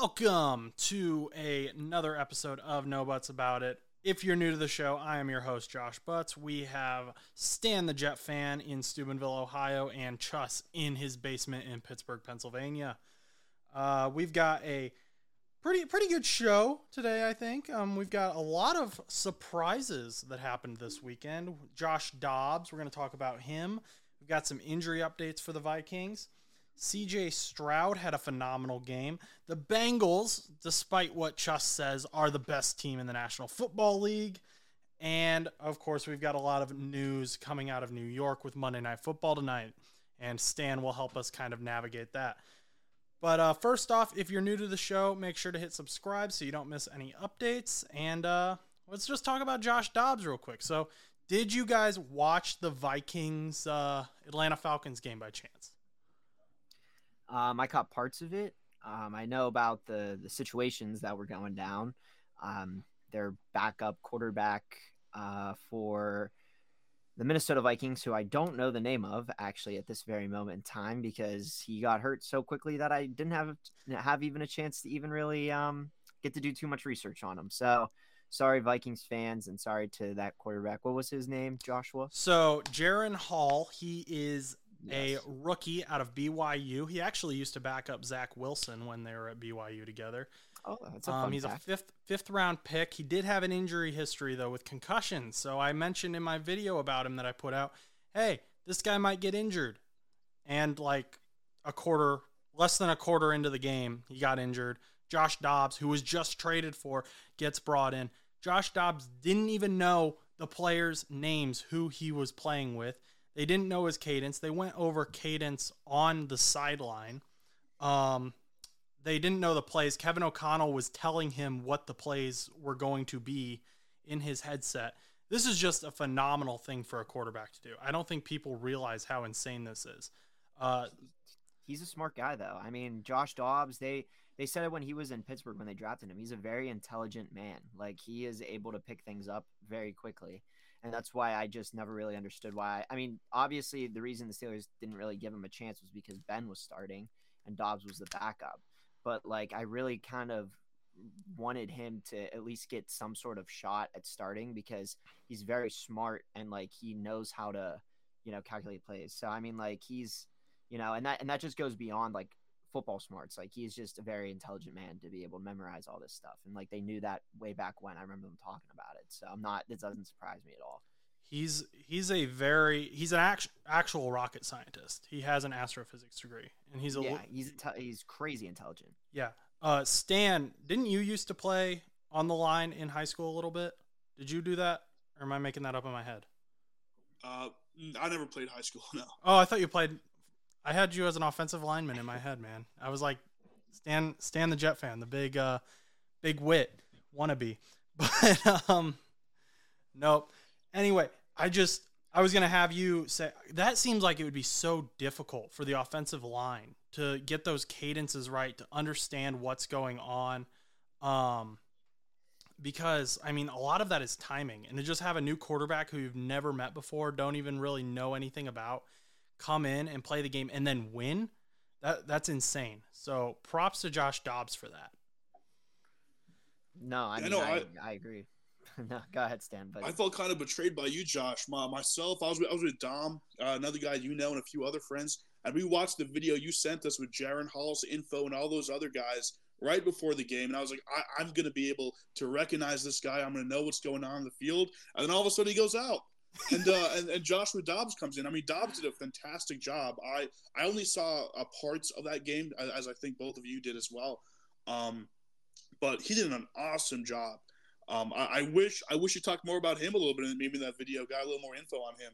Welcome to a, another episode of No Butts About It. If you're new to the show, I am your host, Josh Butts. We have Stan the Jet fan in Steubenville, Ohio, and Chus in his basement in Pittsburgh, Pennsylvania. Uh, we've got a pretty pretty good show today, I think. Um, we've got a lot of surprises that happened this weekend. Josh Dobbs, we're going to talk about him. We've got some injury updates for the Vikings. CJ Stroud had a phenomenal game. The Bengals, despite what Chus says, are the best team in the National Football League. And of course, we've got a lot of news coming out of New York with Monday Night Football tonight. And Stan will help us kind of navigate that. But uh, first off, if you're new to the show, make sure to hit subscribe so you don't miss any updates. And uh, let's just talk about Josh Dobbs real quick. So, did you guys watch the Vikings uh, Atlanta Falcons game by chance? Um, I caught parts of it. Um, I know about the the situations that were going down. Um, their backup quarterback uh, for the Minnesota Vikings, who I don't know the name of actually at this very moment in time because he got hurt so quickly that I didn't have have even a chance to even really um, get to do too much research on him. So sorry, Vikings fans, and sorry to that quarterback. What was his name, Joshua? So Jaren Hall, he is yes. a rookie out of BYU. He actually used to back up Zach Wilson when they were at BYU together. Oh, that's a um, he's fact. a fifth fifth round pick. He did have an injury history though with concussions. So I mentioned in my video about him that I put out, hey, this guy might get injured. And like a quarter, less than a quarter into the game, he got injured. Josh Dobbs, who was just traded for, gets brought in. Josh Dobbs didn't even know the players' names who he was playing with. They didn't know his cadence. They went over cadence on the sideline. Um, they didn't know the plays. Kevin O'Connell was telling him what the plays were going to be in his headset. This is just a phenomenal thing for a quarterback to do. I don't think people realize how insane this is. Uh, He's a smart guy, though. I mean, Josh Dobbs. They they said it when he was in Pittsburgh when they drafted him. He's a very intelligent man. Like he is able to pick things up very quickly and that's why I just never really understood why. I mean, obviously, the reason the Steelers didn't really give him a chance was because Ben was starting and Dobbs was the backup. But like, I really kind of wanted him to at least get some sort of shot at starting because he's very smart and like he knows how to, you know, calculate plays. So I mean, like he's, you know, and that and that just goes beyond like football smarts. Like he's just a very intelligent man to be able to memorize all this stuff. And like they knew that way back when. I remember them talking about it. So I'm not. This doesn't surprise me at all. He's he's a very he's an actual actual rocket scientist. He has an astrophysics degree, and he's a yeah. He's he's crazy intelligent. Yeah. Uh, Stan, didn't you used to play on the line in high school a little bit? Did you do that, or am I making that up in my head? Uh, I never played high school. No. Oh, I thought you played I had you as an offensive lineman in my head, man. I was like Stan Stan the Jet fan, the big uh big wit wannabe. But um nope. Anyway, I just I was gonna have you say that seems like it would be so difficult for the offensive line to get those cadences right, to understand what's going on. Um because I mean a lot of that is timing and to just have a new quarterback who you've never met before, don't even really know anything about come in and play the game and then win, that that's insane. So props to Josh Dobbs for that. No, I mean, I, I, I, agree. no, go ahead, Stan. But I felt kind of betrayed by you, Josh. My, myself, I was with, I was with Dom, uh, another guy you know, and a few other friends, and we watched the video you sent us with Jaren Hall's info and all those other guys right before the game, and I was like, I, am going to be able to recognize this guy. I'm going to know what's going on in the field, and then all of a sudden he goes out and, uh, and and Joshua Dobbs comes in. I mean, Dobbs did a fantastic job. I I only saw uh, parts of that game, as I think both of you did as well. Um, but he did an awesome job. Um, I, I, wish I wish you talked more about him a little bit, and maybe in that video got a little more info on him.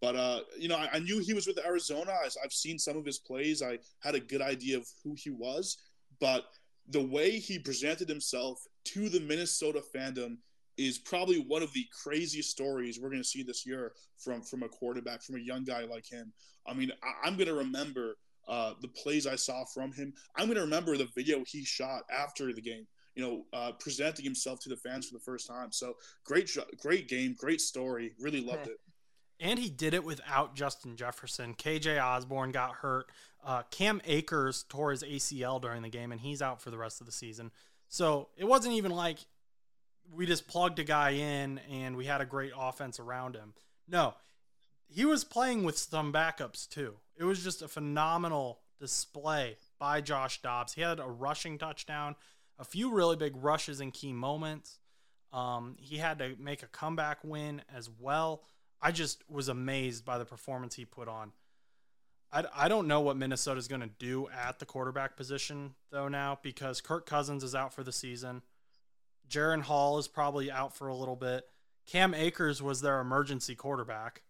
But uh, you know, I, I, knew he was with Arizona. I, I've seen some of his plays. I had a good idea of who he was, but the way he presented himself to the Minnesota fandom is probably one of the craziest stories we're going to see this year from from a quarterback, from a young guy like him. I mean, I, am going to remember uh, the plays I saw from him. I'm going to remember the video he shot after the game. You know, uh, presenting himself to the fans for the first time. So great, great game, great story. Really loved it. And he did it without Justin Jefferson. KJ Osborn got hurt. Uh, Cam Akers tore his ACL during the game, and he's out for the rest of the season. So it wasn't even like we just plugged a guy in and we had a great offense around him. No, he was playing with some backups too. It was just a phenomenal display by Josh Dobbs. He had a rushing touchdown, a few really big rushes in key moments. Um, he had to make a comeback win as well. I just was amazed by the performance he put on. I, I don't know what Minnesota is going to do at the quarterback position, though, now because Kirk Cousins is out for the season. Jaren Hall is probably out for a little bit. Cam Akers was their emergency quarterback.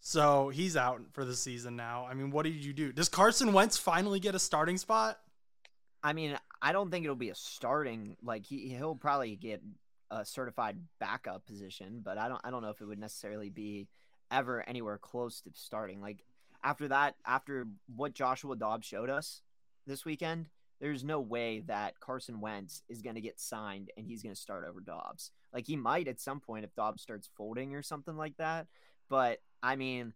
So he's out for the season now. I mean, what did you do? Does Carson Wentz finally get a starting spot? I mean, I don't think it'll be a starting. Like he he'll probably get a certified backup position, but I don't I don't know if it would necessarily be ever anywhere close to starting. Like after that, after what Joshua Dobbs showed us this weekend, there's no way that Carson Wentz is going to get signed and he's going to start over Dobbs. Like he might at some point if Dobbs starts folding or something like that. But I mean,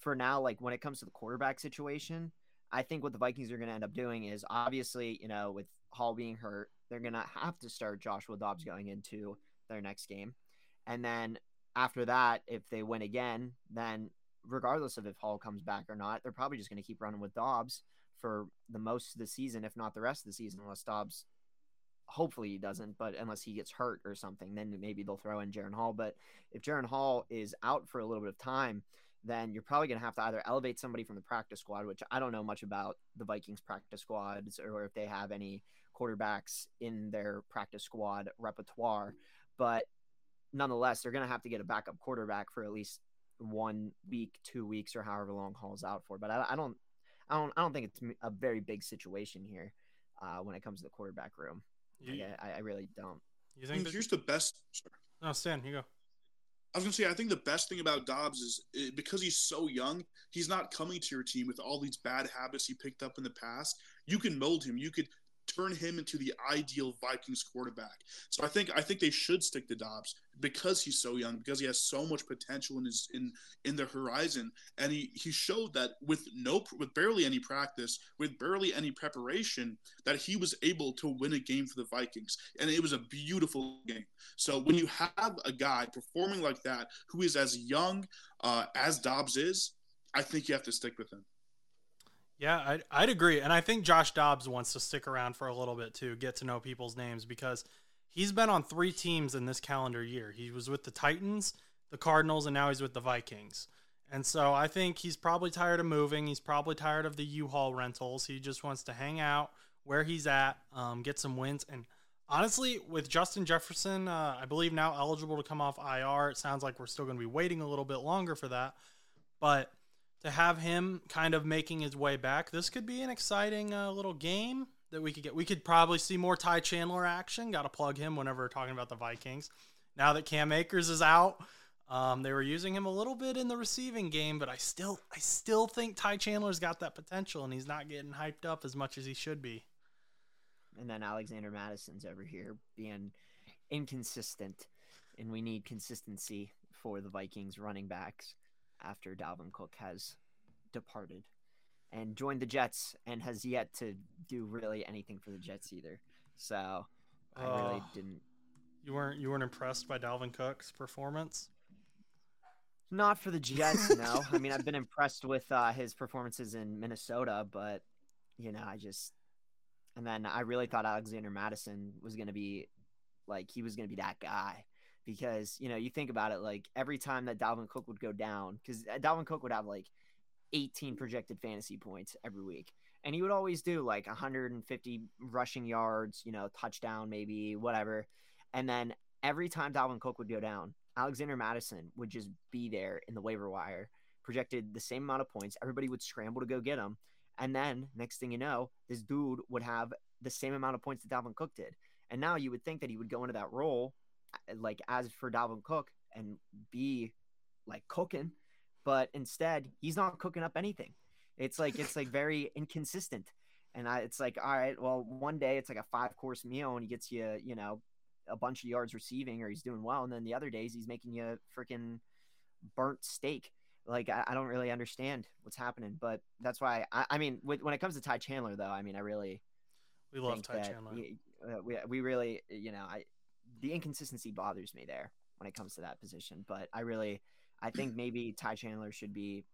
for now, like when it comes to the quarterback situation, I think what the Vikings are going to end up doing is obviously, you know, with Hall being hurt, they're going to have to start Joshua Dobbs going into their next game. And then after that, if they win again, then regardless of if Hall comes back or not, they're probably just going to keep running with Dobbs for the most of the season, if not the rest of the season, unless Dobbs hopefully he doesn't, but unless he gets hurt or something, then maybe they'll throw in Jaren Hall. But if Jaren Hall is out for a little bit of time, then you're probably going to have to either elevate somebody from the practice squad, which I don't know much about the Vikings practice squads or if they have any quarterbacks in their practice squad repertoire. But nonetheless, they're going to have to get a backup quarterback for at least one week, two weeks, or however long Hall's out for. But I, I don't, I don't, I don't think it's a very big situation here uh, when it comes to the quarterback room. You, I, I, really don't. You think? Here's the best. Sorry. No, Stan, you go. I was gonna say, I think the best thing about Dobbs is because he's so young, he's not coming to your team with all these bad habits he picked up in the past. You can mold him. You could turn him into the ideal Vikings quarterback. So I think I think they should stick to Dobbs because he's so young, because he has so much potential in his in in the horizon, and he he showed that with no with barely any practice, with barely any preparation, that he was able to win a game for the Vikings, and it was a beautiful game. So when you have a guy performing like that, who is as young uh, as Dobbs is, I think you have to stick with him. Yeah, I'd, I'd agree. And I think Josh Dobbs wants to stick around for a little bit too, get to know people's names because he's been on three teams in this calendar year. He was with the Titans, the Cardinals, and now he's with the Vikings. And so I think he's probably tired of moving. He's probably tired of the U-Haul rentals. He just wants to hang out where he's at, um, get some wins. And honestly, with Justin Jefferson, uh, I believe now eligible to come off IR, it sounds like we're still going to be waiting a little bit longer for that. But – to have him kind of making his way back, this could be an exciting uh, little game that we could get. We could probably see more Ty Chandler action. Got to plug him whenever we're talking about the Vikings. Now that Cam Akers is out, um, they were using him a little bit in the receiving game, but I still, I still think Ty Chandler's got that potential, and he's not getting hyped up as much as he should be. And then Alexander Mattison's over here being inconsistent, and we need consistency for the Vikings running backs after Dalvin Cook has departed and joined the Jets and has yet to do really anything for the Jets either. So I uh, really didn't. You weren't you weren't impressed by Dalvin Cook's performance? Not for the Jets, no. I mean, I've been impressed with uh, his performances in Minnesota, but you know, I just and then I really thought Alexander Mattison was going to be like he was going to be that guy because you know you think about it like every time that Dalvin Cook would go down because uh, Dalvin Cook would have like 18 projected fantasy points every week and he would always do like 150 rushing yards you know touchdown maybe whatever and then every time Dalvin Cook would go down Alexander Mattison would just be there in the waiver wire projected the same amount of points everybody would scramble to go get him and then next thing you know this dude would have the same amount of points that Dalvin Cook did and now you would think that he would go into that role like as for Dalvin Cook and be like cooking, but instead he's not cooking up anything. It's like it's like very inconsistent. And I, it's like, all right, well, one day it's like a five course meal and he gets you, you know, a bunch of yards receiving or he's doing well. And then the other days he's making you freaking burnt steak. like I, I don't really understand what's happening. But that's why I, I mean, with, when it comes to Ty Chandler, though, I mean, I really We love Ty Chandler. We, uh, we we really you know I the inconsistency bothers me there when it comes to that position. But I really I think maybe Ty Chandler should be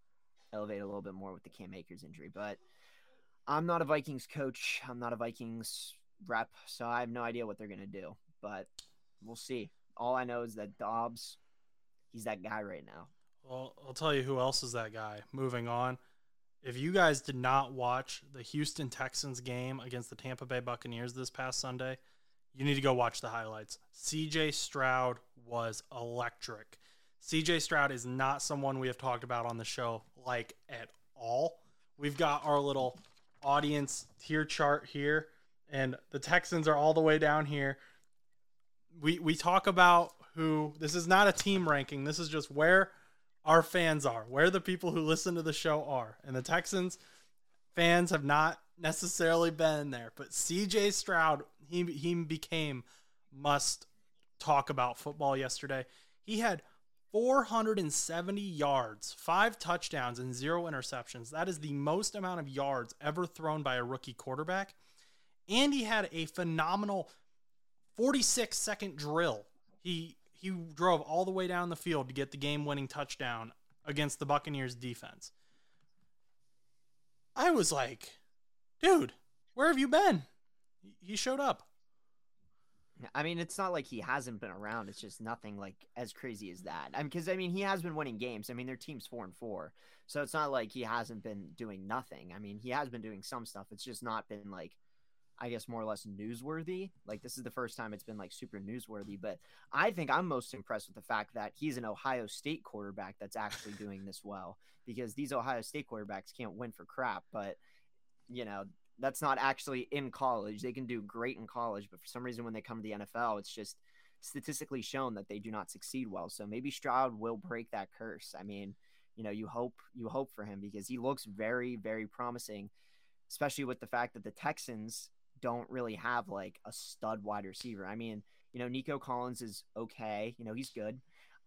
elevated a little bit more with the Cam Akers injury. But I'm not a Vikings coach. I'm not a Vikings rep, so I have no idea what they're gonna do. But we'll see. All I know is that Dobbs, he's that guy right now. Well, I'll tell you who else is that guy. Moving on. If you guys did not watch the Houston Texans game against the Tampa Bay Buccaneers this past Sunday, you need to go watch the highlights. CJ Stroud was electric. CJ Stroud is not someone we have talked about on the show like at all. We've got our little audience tier chart here, and the Texans are all the way down here. We we talk about who this is not a team ranking. This is just where our fans are, where the people who listen to the show are. And the Texans fans have not necessarily been there, but CJ Stroud, he he became must talk about football yesterday. He had 470 yards, five touchdowns, and zero interceptions. That is the most amount of yards ever thrown by a rookie quarterback. And he had a phenomenal 46 second drill. He he drove all the way down the field to get the game winning touchdown against the Buccaneers defense. I was like, dude, where have you been? He showed up. I mean, it's not like he hasn't been around. It's just nothing like as crazy as that. I mean, because I mean, he has been winning games. I mean, their team's four and four, so it's not like he hasn't been doing nothing. I mean, he has been doing some stuff. It's just not been like, I guess, more or less newsworthy. Like this is the first time it's been like super newsworthy. But I think I'm most impressed with the fact that he's an Ohio State quarterback that's actually doing this well. Because these Ohio State quarterbacks can't win for crap, but you know that's not actually in college. They can do great in college, but for some reason, when they come to the NFL, it's just statistically shown that they do not succeed well. So maybe Stroud will break that curse. I mean, you know, you hope you hope for him because he looks very, very promising, especially with the fact that the Texans don't really have like a stud wide receiver. I mean, you know, Nico Collins is okay. You know, he's good.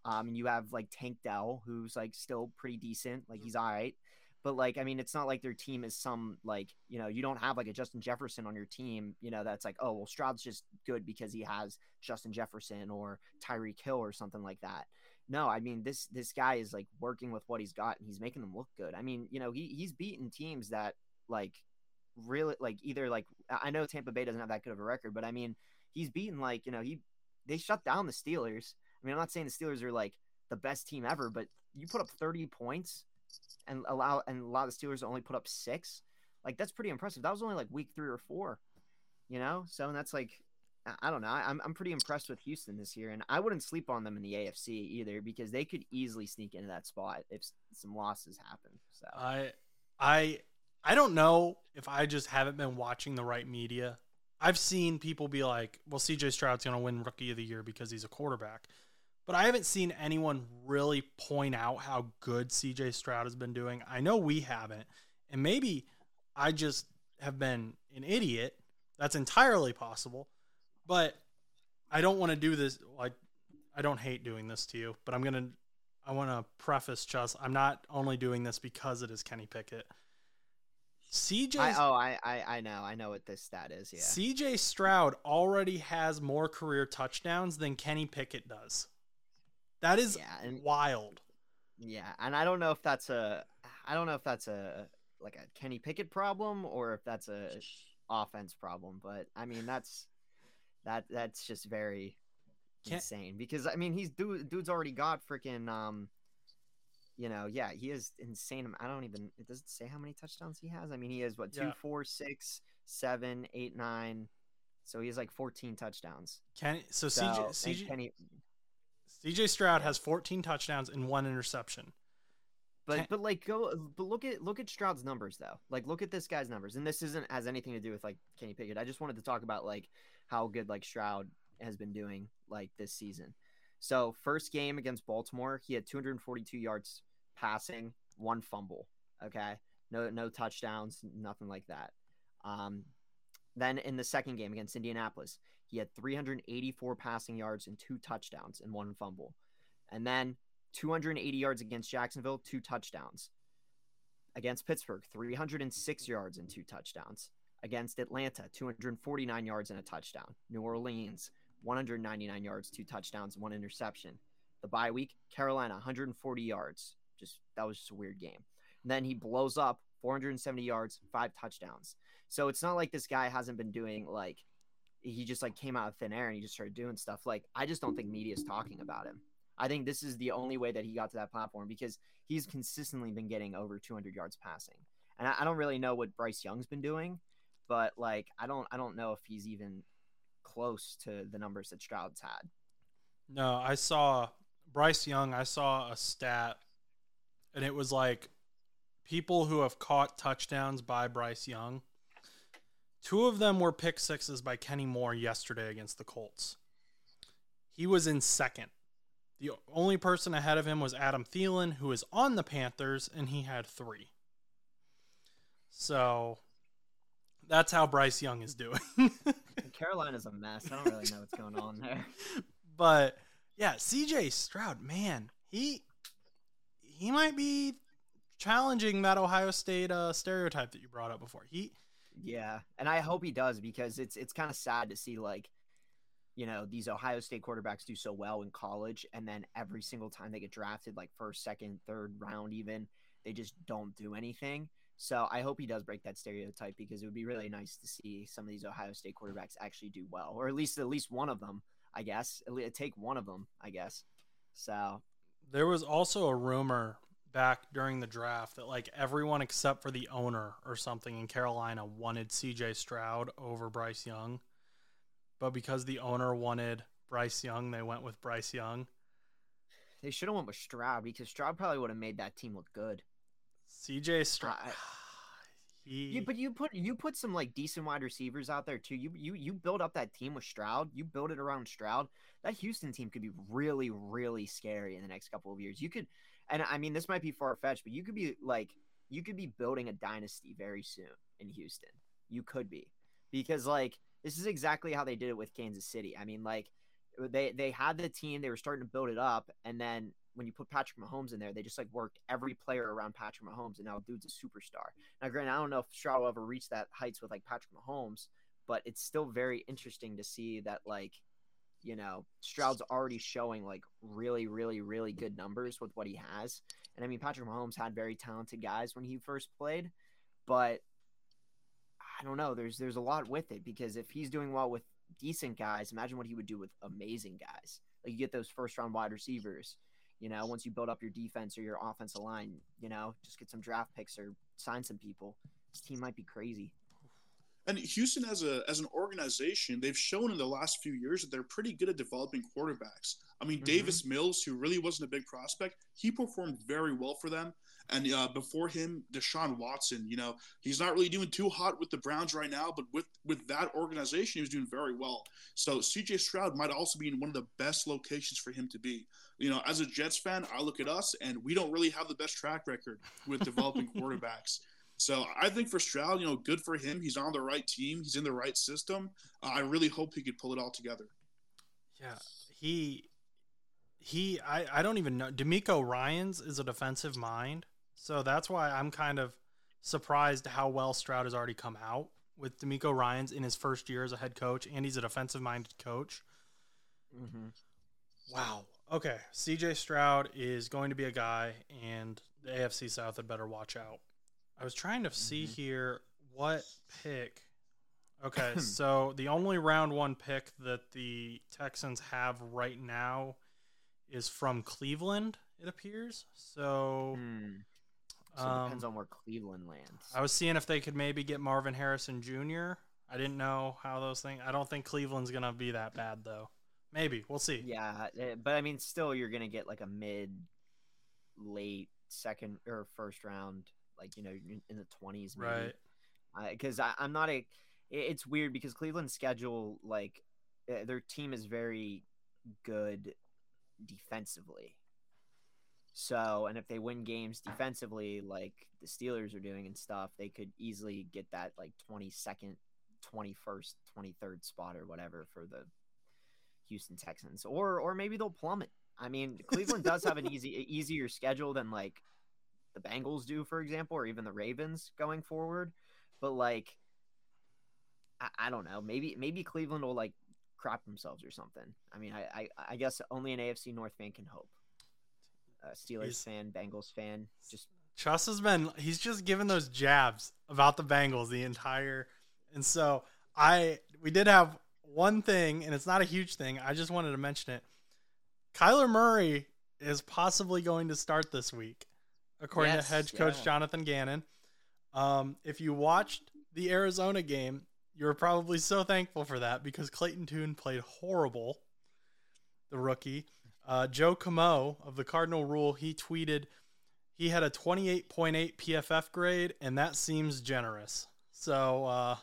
Um, and you have like Tank Dell, who's like still pretty decent. Like he's all right. But like, I mean, it's not like their team is some like, you know, you don't have like a Justin Jefferson on your team, you know, that's like, oh, well, Stroud's just good because he has Justin Jefferson or Tyreek Hill or something like that. No, I mean this this guy is like working with what he's got and he's making them look good. I mean, you know, he he's beaten teams that like really like either like I know Tampa Bay doesn't have that good of a record, but I mean, he's beaten like, you know, he they shut down the Steelers. I mean, I'm not saying the Steelers are like the best team ever, but you put up 30 points and allow and a allow the Steelers only put up six, like that's pretty impressive. That was only like week three or four, you know. So and that's like, I don't know. I'm I'm pretty impressed with Houston this year, and I wouldn't sleep on them in the AFC either because they could easily sneak into that spot if some losses happen. So I I I don't know if I just haven't been watching the right media. I've seen people be like, "Well, CJ Stroud's going to win Rookie of the Year because he's a quarterback." But I haven't seen anyone really point out how good CJ Stroud has been doing. I know we haven't. And maybe I just have been an idiot. That's entirely possible. But I don't want to do this like I don't hate doing this to you, but I'm going to I want to preface just I'm not only doing this because it is Kenny Pickett. CJ I, oh, I, I I know, I know what this stat is. Yeah, CJ Stroud already has more career touchdowns than Kenny Pickett does. That is yeah, and, wild. Yeah, and I don't know if that's a I don't know if that's a like a Kenny Pickett problem or if that's a offense problem, but I mean that's that that's just very Can't- insane because I mean he's dude dude's already got freaking um you know yeah he is insane I don't even it doesn't say how many touchdowns he has I mean he has what two Yeah. four six seven eight nine so he has like 14 touchdowns Kenny, so, so, CJ, CJ, Kenny CJ Stroud has 14 touchdowns and one interception. But Can- but like go but look at look at Stroud's numbers though. Like look at this guy's numbers. And this isn't has anything to do with like Kenny Pickett. I just wanted to talk about like how good like Stroud has been doing like this season. So first game against Baltimore, he had 242 yards passing, one fumble. Okay. No no touchdowns, nothing like that. Um then in the second game against Indianapolis, he had 384 passing yards and two touchdowns and one fumble. And then 280 yards against Jacksonville, two touchdowns. Against Pittsburgh, 306 yards and two touchdowns. Against Atlanta, 249 yards and a touchdown. New Orleans, 199 yards, two touchdowns, one interception. The bye week, Carolina, 140 yards. Just that was just a weird game. And then he blows up 470 yards, five touchdowns. So it's not like this guy hasn't been doing like he just like came out of thin air and he just started doing stuff. Like I just don't think media is talking about him. I think this is the only way that he got to that platform because he's consistently been getting over 200 yards passing. And I, I don't really know what Bryce Young's been doing, but like I don't I don't know if he's even close to the numbers that Stroud's had. No, I saw Bryce Young. I saw a stat, and it was like people who have caught touchdowns by Bryce Young. Two of them were pick sixes by Kenny Moore yesterday against the Colts. He was in second. The only person ahead of him was Adam Thielen, who is on the Panthers, and he had three. So that's how Bryce Young is doing. Carolina's a mess. I don't really know what's going on there. But yeah, CJ Stroud, man, he he might be challenging that Ohio State uh, stereotype that you brought up before. He yeah, and I hope he does because it's it's kind of sad to see like you know these Ohio State quarterbacks do so well in college, and then every single time they get drafted, like first, second, third round, even they just don't do anything. So I hope he does break that stereotype because it would be really nice to see some of these Ohio State quarterbacks actually do well, or at least at least one of them, I guess. At least take one of them, I guess. So there was also a rumor back during the draft that like everyone except for the owner or something in Carolina wanted CJ Stroud over Bryce Young. But because the owner wanted Bryce Young, they went with Bryce Young. They should have went with Stroud because Stroud probably would have made that team look good. CJ Stroud. He... Yeah, but you put you put some like decent wide receivers out there too. You you you build up that team with Stroud. You build it around Stroud. That Houston team could be really really scary in the next couple of years. You could and I mean this might be far fetched, but you could be like you could be building a dynasty very soon in Houston. You could be because like this is exactly how they did it with Kansas City. I mean like they they had the team, they were starting to build it up, and then when you put Patrick Mahomes in there, they just like worked every player around Patrick Mahomes, and now dude's a superstar. Now, granted, I don't know if Stroud will ever reach that heights with like Patrick Mahomes, but it's still very interesting to see that like you know, Stroud's already showing like really, really, really good numbers with what he has. And I mean, Patrick Mahomes had very talented guys when he first played, but I don't know. There's there's a lot with it because if he's doing well with decent guys, imagine what he would do with amazing guys. Like you get those first round wide receivers. You know, once you build up your defense or your offensive line, you know, just get some draft picks or sign some people. This team might be crazy. And Houston, as a as an organization, they've shown in the last few years that they're pretty good at developing quarterbacks. I mean, mm-hmm. Davis Mills, who really wasn't a big prospect, he performed very well for them. And uh, before him, Deshaun Watson. You know, he's not really doing too hot with the Browns right now, but with with that organization, he was doing very well. So C.J. Stroud might also be in one of the best locations for him to be. You know, as a Jets fan, I look at us, and we don't really have the best track record with developing quarterbacks. So I think for Stroud, you know, good for him. He's on the right team. He's in the right system. Uh, I really hope he could pull it all together. Yeah, he he. I I don't even know. DeMeco Ryans is a defensive mind, so that's why I'm kind of surprised how well Stroud has already come out with DeMeco Ryans in his first year as a head coach, and he's a defensive minded coach. Mm-hmm. Wow. Okay, CJ Stroud is going to be a guy, and the AFC South had better watch out. I was trying to see mm-hmm. here what pick. Okay, so the only round one pick that the Texans have right now is from Cleveland. It appears so. Mm. So it depends um, on where Cleveland lands. I was seeing if they could maybe get Marvin Harrison Jr. I didn't know how those things. I don't think Cleveland's gonna be that bad though. Maybe we'll see. Yeah, eh, but I mean, still, you're gonna get like a mid, late second or first round like you know in the 20s maybe. right. Because uh, i'm not a it's weird because cleveland's schedule like eh, their team is very good defensively. So and if they win games defensively like the steelers are doing and stuff they could easily get that like 22nd 21st 23rd spot or whatever for the houston texans. Or or maybe they'll plummet. I mean, Cleveland does have an easy easier schedule than like the Bengals do, for example, or even the Ravens going forward. But like, I, I don't know. Maybe maybe Cleveland will like crap themselves or something. I mean, I I, I guess only an AFC North fan can hope. Uh, Steelers He's- fan, Bengals fan, just Chuss has been he's just given those jabs about the Bengals the entire and so I we did have one thing and it's not a huge thing. I just wanted to mention it. Kyler Murray is possibly going to start this week, according Yes, to head coach yeah. Jonathan Gannon. Um, if you watched the Arizona game, you were probably so thankful for that because Clayton Tune played horrible, the rookie. Uh, Joe Camo of the Cardinal Rule, he tweeted he had a 28.8 PFF grade, and that seems generous. So, uh,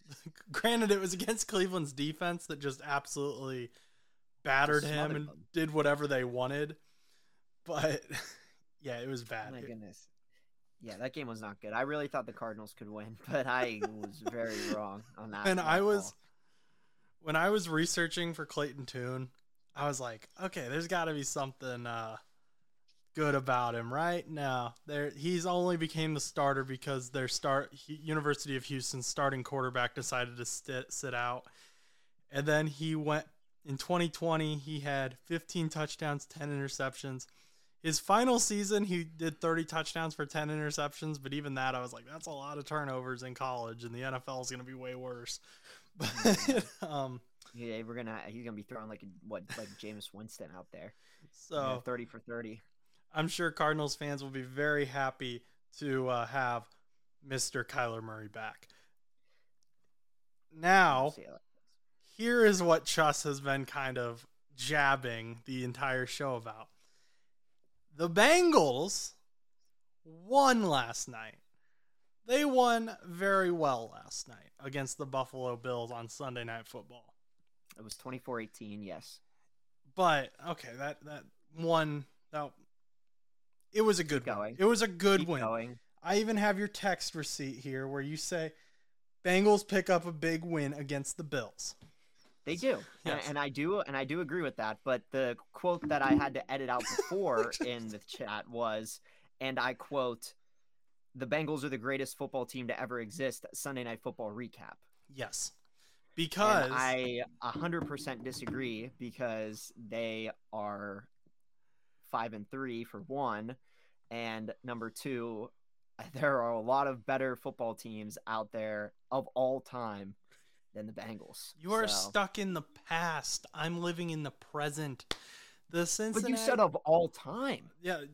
granted, it was against Cleveland's defense that just absolutely battered him and did whatever they wanted. But yeah, it was bad. Oh my goodness. Yeah, that game was not good. I really thought the Cardinals could win, but I was very wrong on that. and I was when I was researching for Clayton Tune, I was like, okay, there's got to be something uh, good about him, right? No, there he's only became the starter because their start University of Houston starting quarterback decided to sit, sit out, and then he went in 2020. He had 15 touchdowns, 10 interceptions. His final season, he did 30 touchdowns for 10 interceptions, but even that, I was like, that's a lot of turnovers in college, and the NFL is going to be way worse. But um, Yeah, we're gonna. He's gonna be throwing like what, like Jameis Winston out there. so thirty for thirty. I'm sure Cardinals fans will be very happy to uh, have Mr. Kyler Murray back. Now, We'll see how that goes. here is what Chuss has been kind of jabbing the entire show about. The Bengals won last night. They won very well last night against the Buffalo Bills on Sunday Night Football. It was 24-18, Yes. But okay, that that one that it was a good Keep win. going. It was a good Keep win. going. I even have your text receipt here where you say Bengals pick up a big win against the Bills. They do, and, and I do, and I do agree with that. But the quote that I had to edit out before in the chat was, and I quote, "The Bengals are the greatest football team to ever exist." Sunday Night Football recap. Yes. Because And I 100% disagree because they are five and three for one, and number two, there are a lot of better football teams out there of all time than the Bengals. you are So- stuck in the past. I'm living in the present. The Cincinnati But you said of all time. Yeah. Uh,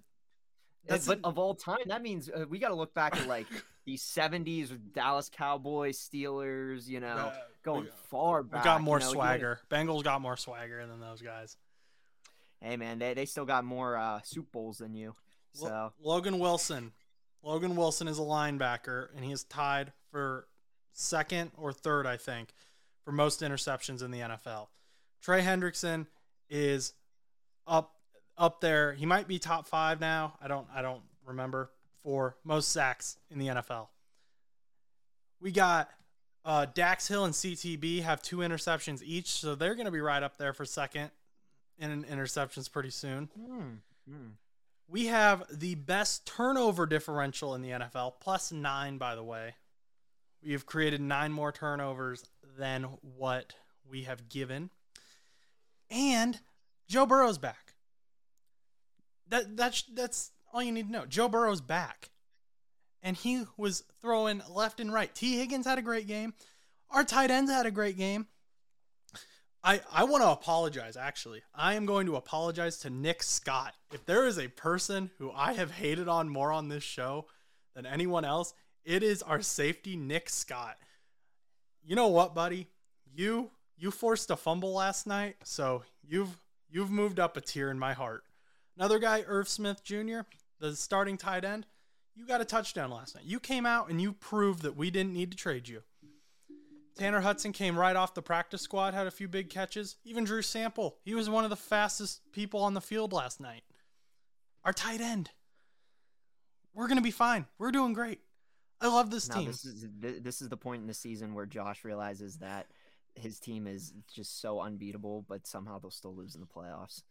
That's but of all time, that means uh, we got to look back at like the '70s with Dallas Cowboys, Steelers. You know, uh, going we, far we back. got more you know, gotta- swagger. Bengals got more swagger than those guys. Hey man, they, they still got more uh, Super Bowls than you. So Logan Wilson. Logan Wilson is a linebacker, and he is tied for second or third, I think, for most interceptions in the NFL. Trey Hendrickson is up up there. He might be top five now. I don't I don't remember for most sacks in the NFL. We got uh, Dax Hill and CTB have two interceptions each, so they're going to be right up there for second in interceptions pretty soon. hmm, hmm. We have the best turnover differential in the NFL, plus nine, by the way. We have created nine more turnovers than what we have given. And Joe Burrow's back. That that's that's all you need to know. Joe Burrow's back. And he was throwing left and right. Tee Higgins had a great game. Our tight ends had a great game. I, I want to apologize, actually. I am going to apologize to Nick Scott. If there is a person who I have hated on more on this show than anyone else, it is our safety, Nick Scott. You know what, buddy? You you forced a fumble last night, so you've you've moved up a tier in my heart. Another guy, Irv Smith Jr., the starting tight end, you got a touchdown last night. You came out and you proved that we didn't need to trade you. Tanner Hudson came right off the practice squad, had a few big catches. Even Drew Sample, he was one of the fastest people on the field last night. Our tight end. We're going to be fine. We're doing great. I love this Now team. this is this is the point in the season where Josh realizes that his team is just so unbeatable, but somehow they'll still lose in the playoffs.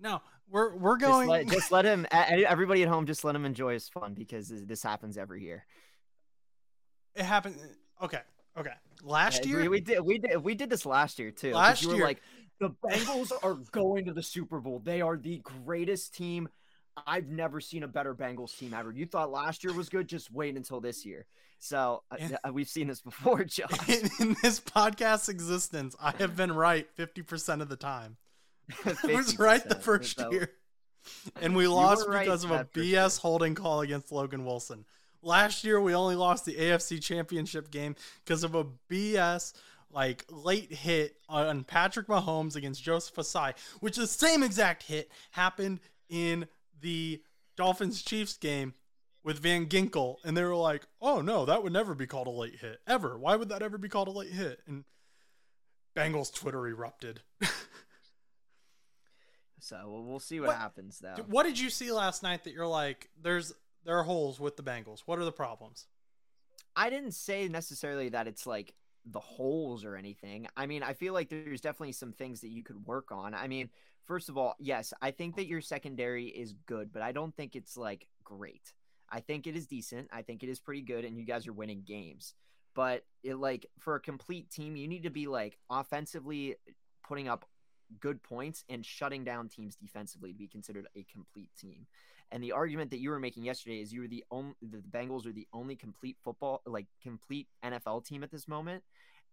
No, we're we're Just going. let, just let him. Everybody at home, just let him enjoy his fun because this- happens every year. it happened. Okay, okay. Last Yeah, year, we, did we did we did this last year too. Last you were year- like the Bengals are going to the Super Bowl. They are the greatest team. I've never seen a better Bengals team ever. You thought last year was good, just wait until this year. So uh, uh, we've seen this before, Josh. in, in this podcast existence, I have been right fifty percent of the time. I was right the first so- year, and we lost right because of a BS year. holding call against Logan Wilson. Last year, we only lost the AFC Championship game because of a BS like late hit on Patrick Mahomes against Joseph Ossai, which the same exact hit happened in the Dolphins Chiefs game with Van Ginkel, and they were like, "Oh no, that would never be called a late hit ever. Why would that ever be called a late hit?" And Bengals Twitter erupted. So we'll- we'll see what, What- happens though. What did you see last night that you're like, there's there are holes with the Bengals? What are the problems? I didn't say necessarily that it's like the holes or anything. I mean, I feel like there's definitely some things that you could work on. I mean, first of all, yes, I think that your secondary is good, but I don't think it's like great. I think it is decent. I think it is pretty good, and you guys are winning games. But it like for a complete team, you need to be like offensively putting up good points and shutting down teams defensively to be considered a complete team. And the argument that you were making yesterday is you were the only the Bengals are the only complete football like complete NFL team at this moment.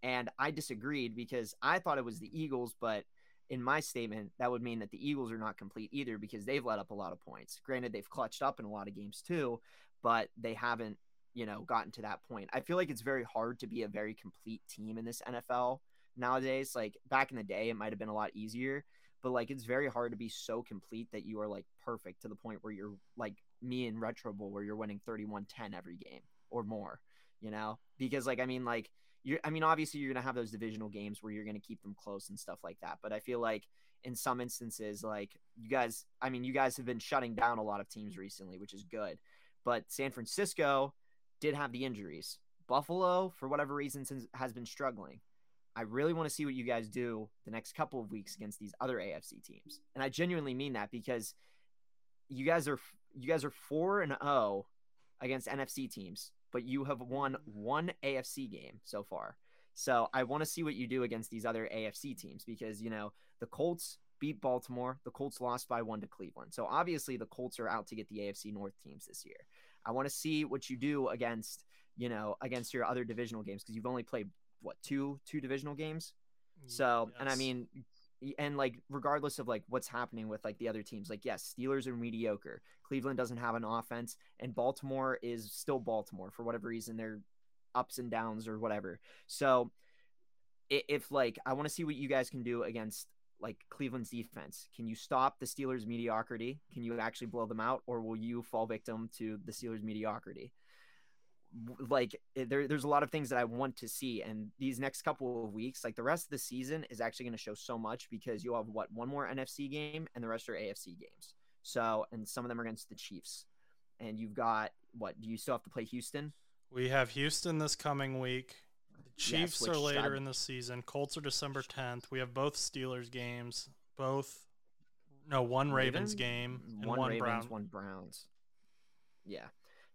And I disagreed because I thought it was the Eagles, but in my statement, that would mean that the Eagles are not complete either because they've let up a lot of points. Granted, they've clutched up in a lot of games too, but they haven't, you know, gotten to that point. I feel like it's very hard to be a very complete team in this NFL nowadays. Like back in the day, it might have been a lot easier, but like it's very hard to be so complete that you are like perfect to the point where you're like me in Retro Bowl where you're winning 31-10 every game or more, you know? Because like I mean like you I mean obviously you're going to have those divisional games where you're going to keep them close and stuff like that, but I feel like in some instances like you guys I mean you guys have been shutting down a lot of teams recently, which is good. But San Francisco did have the injuries. Buffalo for whatever reason, has been struggling. I really want to see what you guys do the next couple of weeks against these other AFC teams. And I genuinely mean that because you guys are you guys are 4 and 0 against NFC teams, but you have won one AFC game so far. So I want to see what you do against these other AFC teams because you know, the Colts beat Baltimore, the Colts lost by 1 to Cleveland. So obviously the Colts are out to get the AFC North teams this year. I want to see what you do against, you know, against your other divisional games because you've only played what two two divisional games mm, so and i mean and like regardless of like what's happening with like the other teams like yes steelers are mediocre. Cleveland doesn't have an offense and baltimore is still baltimore for whatever reason they're ups and downs or whatever. So if like i want to see what you guys can do against like cleveland's defense. Can you stop the steelers mediocrity? Can you actually blow them out or will you fall victim to the steelers mediocrity like eh, there, there's a lot of things that I want to see, and these next couple of weeks, like the rest of the season, is actually going to show so much because you'll have what one more NFC game, and the rest are AFC games. So, and some of them are against the Chiefs, and you've got what? Do you still have to play Houston? We have Houston this coming week. The Chiefs are later I- in the season. Colts are December 10th. We have both Steelers games. Both, no, one Ravens, Ravens? game and one, one, Ravens, Brown. one Browns. Yeah.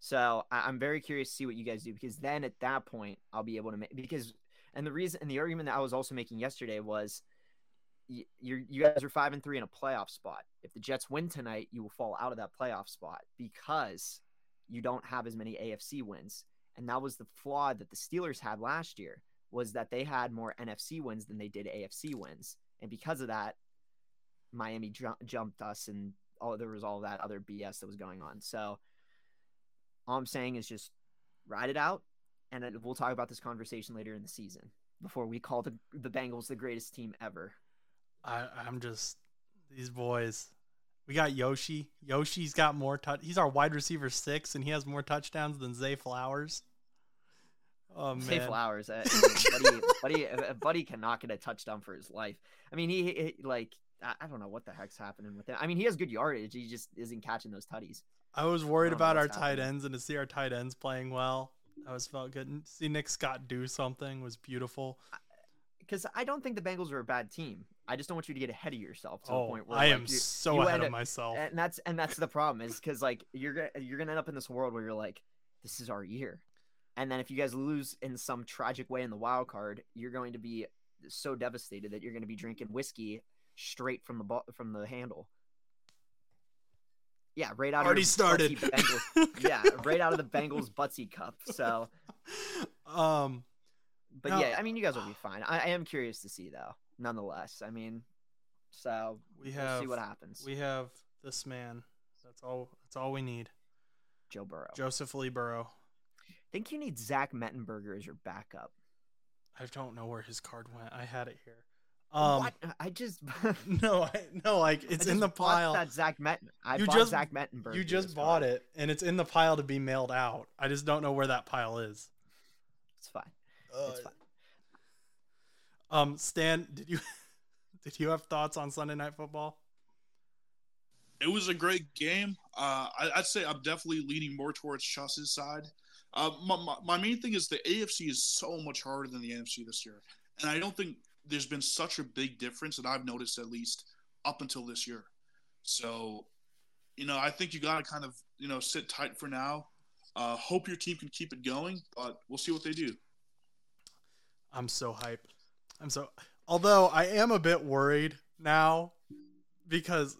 So I- I'm very curious to see what you guys do because then at that point I'll be able to make because and the reason and the argument that I was also making yesterday was y- you're you guys are five and three in a playoff spot. If the Jets win tonight, you will fall out of that playoff spot because you don't have as many AFC wins. And that was the flaw that the Steelers had last year was that they had more NFC wins than they did AFC wins. And because of that, Miami ju- jumped us and all there was all that other BS that was going on. So all I'm saying is just ride it out, and we'll talk about this conversation later in the season before we call the the Bengals the greatest team ever. I, I'm just these boys. We got Yoshi. Yoshi's got more touch. He's our wide receiver six, and he has more touchdowns than Zay Flowers. Oh man, Zay Flowers, uh, buddy, buddy, uh, buddy cannot get a touchdown for his life. I mean, he, he like I, I don't know what the heck's happening with him. I mean, he has good yardage. He just isn't catching those tutties. I was worried I about our what's tight ends, and to see our tight ends playing well, that was felt good. And see Nick Scott do something was beautiful. because I don't think the Bengals are a bad team. I just don't want you to get ahead of yourself to the Oh, point where I like, am you- so you ahead of up- myself. and that's and that's the problem is because like you're gonna you're gonna end up in this world where you're like, this is our year, and then if you guys lose in some tragic way in the wild card, you're going to be so devastated that you're going to be drinking whiskey straight from the bo- from the handle. Yeah, right out Already of started. Yeah, right out of the Bengals Butsy cup. So, um, but Now- yeah, I mean, you guys will be fine. I, I am curious to see though, nonetheless. I mean, so we we'll have see what happens. we have this man. That's all. That's all we need. Joe Burrow. Joseph Lee Burrow. I think you need Zach Mettenberger as your backup. I don't know where his card went. I had it here. Um, what? I just no, I, no, like it's I in the pile. That Zach Metten. I You bought just- Zach Mettenberger. You just bought card. it, and it's in the pile to be mailed out. I just don't know where that pile is. It's fine. It's fine. Um, Stan, did you did you have thoughts on Sunday Night Football? It was a great game. Uh, I, I'd say I'm definitely leaning more towards Chuss's side. Uh, my, my, my main thing is the AFC is so much harder than the NFC this year, and I don't think there's been such a big difference that I've noticed at least up until this year. So, you know, I think you got to kind of you know sit tight for now. Uh, hope your team can keep it going, but we'll see what they do. I'm so hyped. I'm so. Although I am a bit worried now because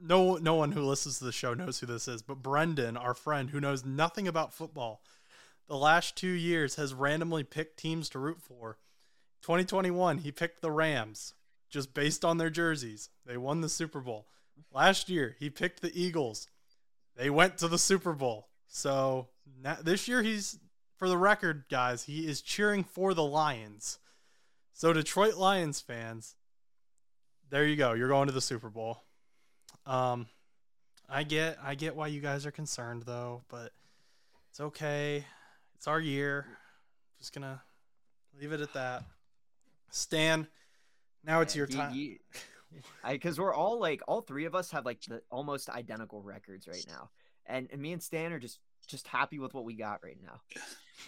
no no one who listens to the show knows who this is, but Brendan, our friend who knows nothing about football, the last 2 years has randomly picked teams to root for. 2021, he picked the Rams just based on their jerseys. They won the Super Bowl. Last year, he picked the Eagles. They went to the Super Bowl. So, na this year he's for the record, guys, he is cheering for the Lions. So Detroit Lions fans, there you go. You're going to the Super Bowl. Um, I get, I get why you guys are concerned though, but it's okay. It's our year. Just gonna leave it at that. Stan, now it's Yeah, your you- time. you- I because we're all like all three of us have like the almost identical records right now, and, and me and Stan are just just happy with what we got right now.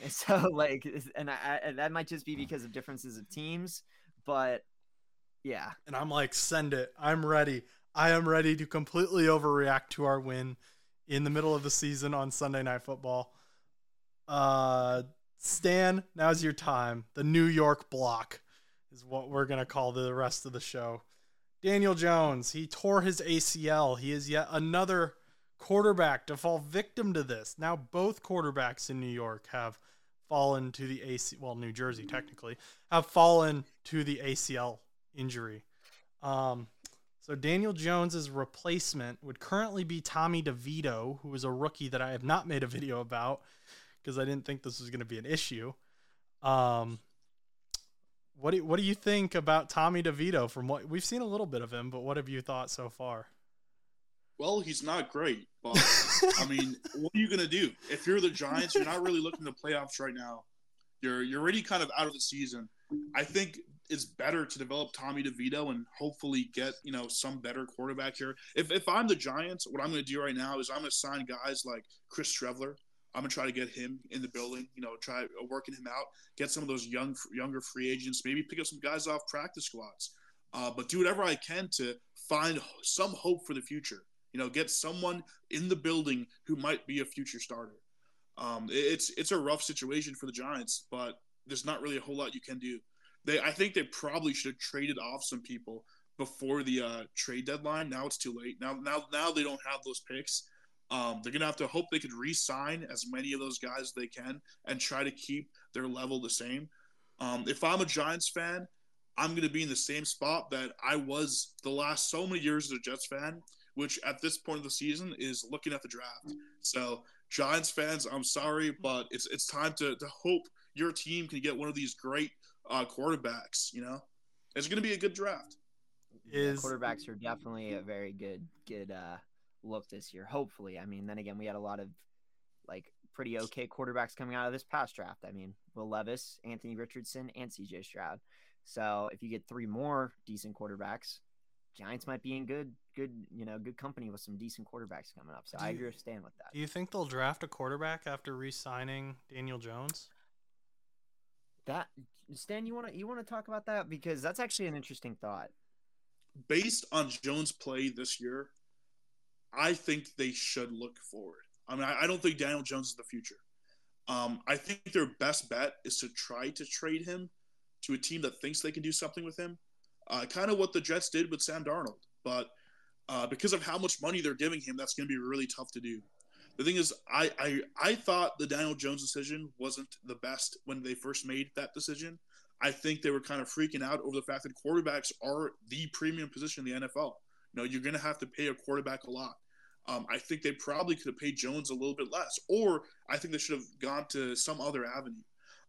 And so like, and I, I and that might just be because of differences of teams, but yeah, and I'm like, send it. I'm ready. I am ready to completely overreact to our win in the middle of the season on Sunday Night Football. Uh, Stan, now's your time. The New York block is what we're gonna call the rest of the show. Daniel Jones, he tore his ACL. He is yet another quarterback to fall victim to this. Now both quarterbacks in New York have fallen to the AC well, New Jersey technically, have fallen to the ACL injury. Um so Daniel Jones's replacement would currently be Tommy DeVito, who is a rookie that I have not made a video about because I didn't think this was going to be an issue. Um, what do what do you think about Tommy DeVito? From what we've seen a little bit of him, but what have you thought so far? Well, he's not great, but I mean, what are you gonna do if you're the Giants? You're not really looking to playoffs right now. You're you're already kind of out of the season. I think it's better to develop Tommy DeVito and hopefully get you know some better quarterback here. If if I'm the Giants, what I'm gonna do right now is I'm gonna sign guys like Chris Streveler. I'm gonna try to get him in the building. You know, try working him out. Get some of those young younger free agents. Maybe pick up some guys off practice squads. Uh, but do whatever I can to find some hope for the future. You know, get someone in the building who might be a future starter. Um, it's it's a rough situation for the Giants, but there's not really a whole lot you can do. They I think they probably should have traded off some people before the uh, trade deadline. Now it's too late. Now now now they don't have those picks. Um, they're gonna have to hope they could re-sign as many of those guys as they can and try to keep their level the same. Um, if I'm a Giants fan, I'm gonna be in the same spot that I was the last so many years as a Jets fan, which at this point of the season is looking at the draft. So Giants fans, I'm sorry, but it's it's time to to hope your team can get one of these great uh, quarterbacks. You know, it's gonna be a good draft. Yeah, quarterbacks are definitely a very good good uh look this year. Hopefully, I mean, then again, we had a lot of like pretty okay quarterbacks coming out of this past draft. I mean, Will Levis, Anthony Richardson, and CJ Stroud. So if you get three more decent quarterbacks, Giants might be in good good you know good company with some decent quarterbacks coming up. So Do I you- agree with Stan with that. do you think they'll draft a quarterback after re-signing Daniel Jones? That Stan, you want to you want to talk about that because that's actually an interesting thought. Based on Jones' play this year, I think they should look forward. I mean, I, I don't think Daniel Jones is the future. Um, I think their best bet is to try to trade him to a team that thinks they can do something with him. Uh, kind of what the Jets did with Sam Darnold, but uh, because of how much money they're giving him, that's going to be really tough to do. The thing is, I, I I thought the Daniel Jones decision wasn't the best when they first made that decision. I think they were kind of freaking out over the fact that quarterbacks are the premium position in the NFL. You know, you're going to have to pay a quarterback a lot. Um, I think they probably could have paid Jones a little bit less, or I think they should have gone to some other avenue.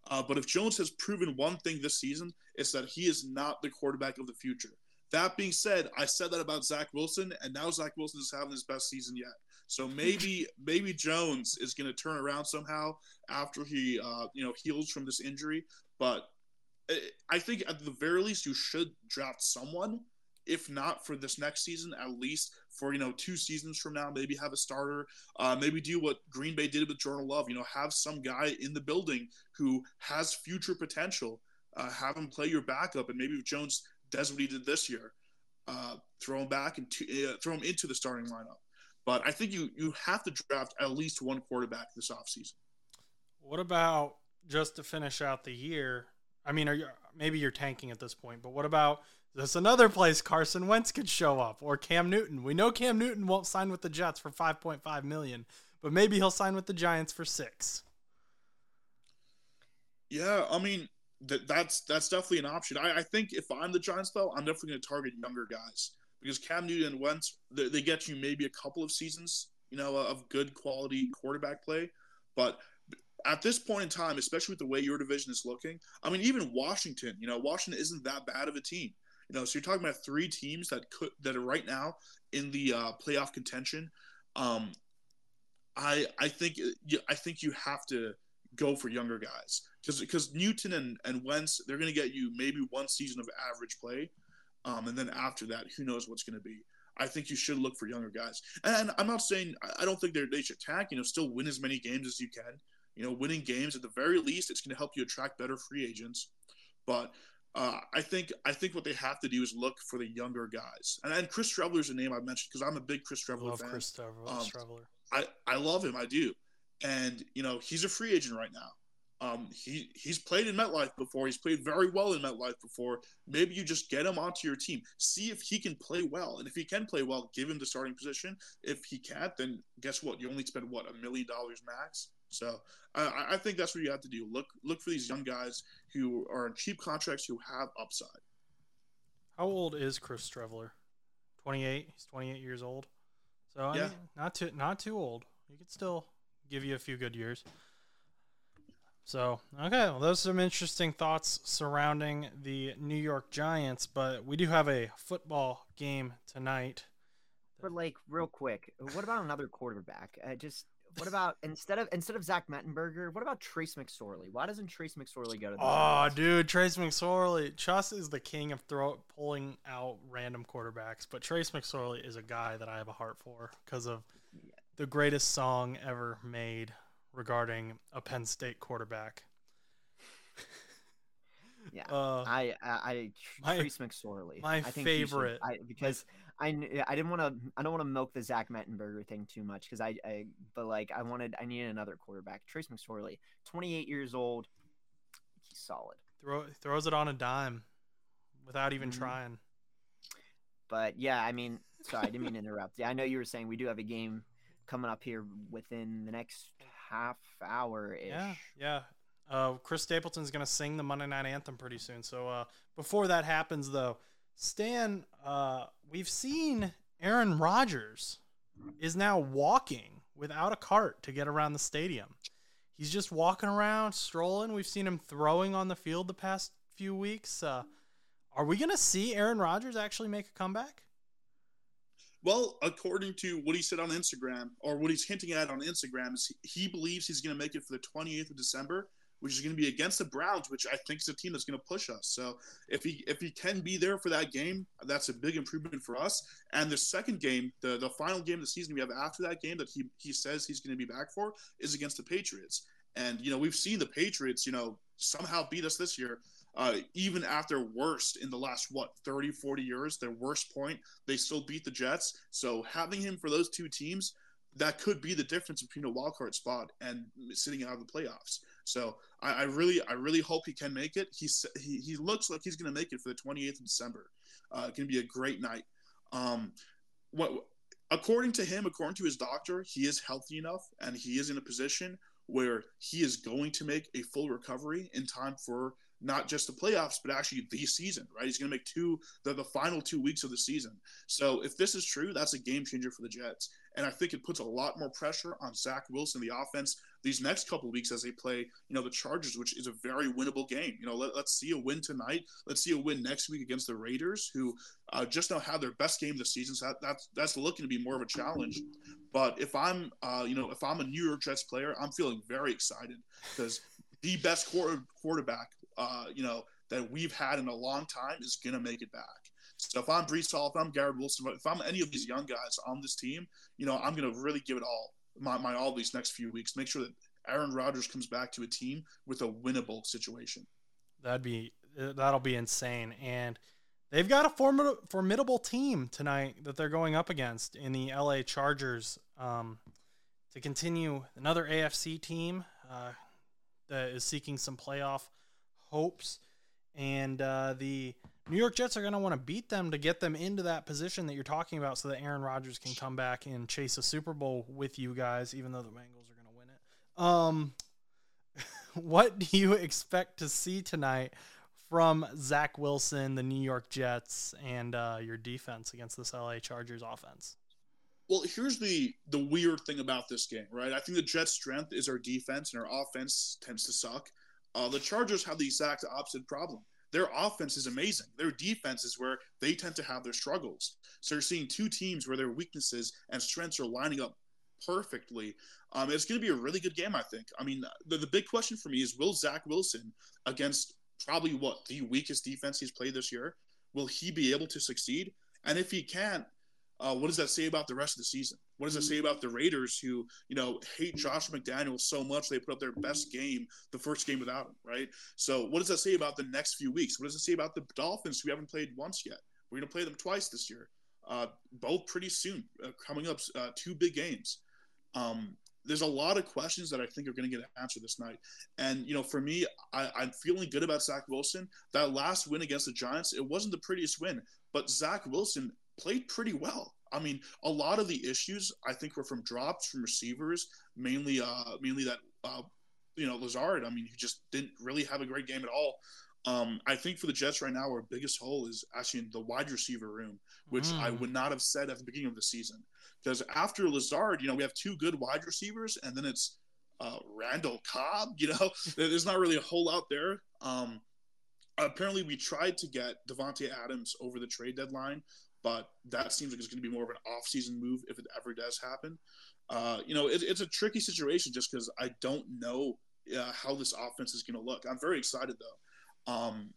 Uh, but if Jones has proven one thing this season, it's that he is not the quarterback of the future. That being said, I said that about Zach Wilson, and now Zach Wilson is having his best season yet. So maybe maybe Jones is going to turn around somehow after he uh, you know heals from this injury. But eh, I think at the very least you should draft someone, if not for this next season, at least for you know two seasons from now. Maybe have a starter. Uh, maybe do what Green Bay did with Jordan Love. You know, have some guy in the building who has future potential. Uh, have him play your backup, and maybe if Jones does what he did this year, uh, throw him back and uh, throw him into the starting lineup. But I think you you have to draft at least one quarterback this offseason. What about just to finish out the year? I mean, are you maybe you're tanking at this point, but what about this another place Carson Wentz could show up or Cam Newton? We know Cam Newton won't sign with the Jets for 5.5 million, but maybe he'll sign with the Giants for 6. Yeah, I mean, that that's that's definitely an option. I, I think if I'm the Giants though, I'm definitely going to target younger guys because Cam Newton and Wentz they, they, get you maybe a couple of seasons, you know, of good quality quarterback play, but at this point in time, especially with the way your division is looking, I mean, even Washington, you know, Washington isn't that bad of a team. Know, so you're talking about three teams that could that are right now in the uh, playoff contention. Um, I I think I think you have to go for younger guys because because Newton and and Wentz they're going to get you maybe one season of average play, um, and then after that, who knows what's going to be. I think you should look for younger guys. And I'm not saying I don't think they should tank. You know, still win as many games as you can. You know, winning games at the very least, it's going to help you attract better free agents. But uh, I think I think what they have to do is look for the younger guys. And, and Chris Streveler is a name I mentioned because I'm a big Chris Streveler love fan. Chris Streveler. Um, I I love him. I do. And you know, he's a free agent right now. Um, he he's played in MetLife before. He's played very well in MetLife before. Maybe you just get him onto your team. See if he can play well, and if he can play well, give him the starting position. If he can't, then guess what? You only spend what a million dollars max. So uh, I think that's what you have to do. Look look for these young guys who are on cheap contracts who have upside. How old is Chris Streveler? Twenty eight. He's twenty eight years old. So I yeah. mean, not too not too old. He could still give you a few good years. So, okay, well, those are some interesting thoughts surrounding the New York Giants, but we do have a football game tonight. But like, real quick, what about another quarterback? Uh, just what about instead of instead of Zach Mettenberger, what about Trace McSorley? Why doesn't Trace McSorley go to? The oh, Giants? dude, Trace McSorley. Chuss is the king of throw pulling out random quarterbacks, but Trace McSorley is a guy that I have a heart for because of yeah. the greatest song ever made regarding a Penn State quarterback. yeah, uh, I, I, I Trace McSorley. My I think favorite, should, I, because I, I didn't want to, I don't want to milk the Zach Mettenberger thing too much because I, I, but like I wanted, I needed another quarterback. Trace McSorley, 28 years old, he's solid. Throw throws it on a dime, without even mm-hmm. trying. But yeah, I mean, sorry, I didn't mean to interrupt. Yeah, I know you were saying we do have a game coming up here within the next half hour ish. Yeah, yeah. Uh, Chris Stapleton's going to sing the Monday Night Anthem pretty soon. So uh, before that happens, though, Stan, uh, we've seen Aaron Rodgers is now walking without a cart to get around the stadium. He's just walking around, strolling. We've seen him throwing on the field the past few weeks. Uh, are we going to see Aaron Rodgers actually make a comeback? Well, according to what he said on Instagram, or what he's hinting at on Instagram, is he believes he's going to make it for the 28th of December, which is going to be against the Browns, which I think is a team that's going to push us. So if he if he can be there for that game, that's a big improvement for us. And the second game, the the final game of the season we have after that game that he he says he's going to be back for is against the Patriots. And you know, we've seen the Patriots, you know, somehow beat us this year. Uh, even after worst in the last what 30 40 years their worst point they still beat the jets so having him for those two teams that could be the difference between a wild card spot and sitting out of the playoffs so I, I really i really hope he can make it He's, he, he looks like he's going to make it for the 28th of december uh, going to be a great night um, what according to him according to his doctor he is healthy enough and he is in a position where he is going to make a full recovery in time for not just the playoffs, but actually the season, right? He's going to make two, the, the final two weeks of the season. So if this is true, that's a game changer for the Jets. And I think it puts a lot more pressure on Zach Wilson, the offense, these next couple weeks as they play, you know, the Chargers, which is a very winnable game. You know, let, us see a win tonight. Let's see a win next week against the Raiders, who uh, just now have their best game of the season. So that, that's that's looking to be more of a challenge. But if I'm, uh, you know, if I'm a New York Jets player, I'm feeling very excited because the best quarter, quarterback, uh, you know, that we've had in a long time is going to make it back. So if I'm Breece Hall, if I'm Garrett Wilson, if I'm any of these young guys on this team, you know, I'm going to really give it all my, my all these next few weeks. Make sure that Aaron Rodgers comes back to a team with a winnable situation. That'd be that'll be insane, and they've got a formid- formidable team tonight that they're going up against in the LA Chargers. Um, to continue, another AFC team uh, that is seeking some playoff hopes, and uh, the New York Jets are going to want to beat them to get them into that position that you're talking about, so that Aaron Rodgers can come back and chase a Super Bowl with you guys, even though the Bengals are going to win it. Um, what do you expect to see tonight from Zach Wilson, the New York Jets, and uh, your defense against this LA Chargers offense? Well, here's the the weird thing about this game, right? I think the Jets' strength is our defense, and our offense tends to suck. Uh, the Chargers have the exact opposite problem their offense is amazing. Their defense is where they tend to have their struggles. So you're seeing two teams where their weaknesses and strengths are lining up perfectly. Um, it's going to be a really good game, I think. I mean, the, the big question for me is will Zach Wilson, against probably what the weakest defense he's played this year, will he be able to succeed? And if he can't, uh, what does that say about the rest of the season? What does it say about the Raiders who, you know, hate Josh McDaniels so much they put up their best game the first game without him, right? So what does that say about the next few weeks? What does it say about the Dolphins who haven't played once yet? We're going to play them twice this year, uh, both pretty soon, uh, coming up uh, two big games. Um, there's a lot of questions that I think are going to get answered this night. And, you know, for me, I, I'm feeling good about Zach Wilson. That last win against the Giants, it wasn't the prettiest win, but Zach Wilson played pretty well. I mean, a lot of the issues I think were from drops from receivers, mainly uh mainly that uh you know Lazard. I mean, he just didn't really have a great game at all. Um, I think for the Jets right now, our biggest hole is actually in the wide receiver room, which mm. I would not have said at the beginning of the season. Because after Lazard, you know, we have two good wide receivers, and then it's uh, Randall Cobb. You know, there's not really a hole out there. Um, apparently, we tried to get Davante Adams over the trade deadline, but that seems like it's going to be more of an off-season move if it ever does happen. Uh, you know, it, it's a tricky situation just because I don't know uh, how this offense is going to look. I'm very excited though. Um,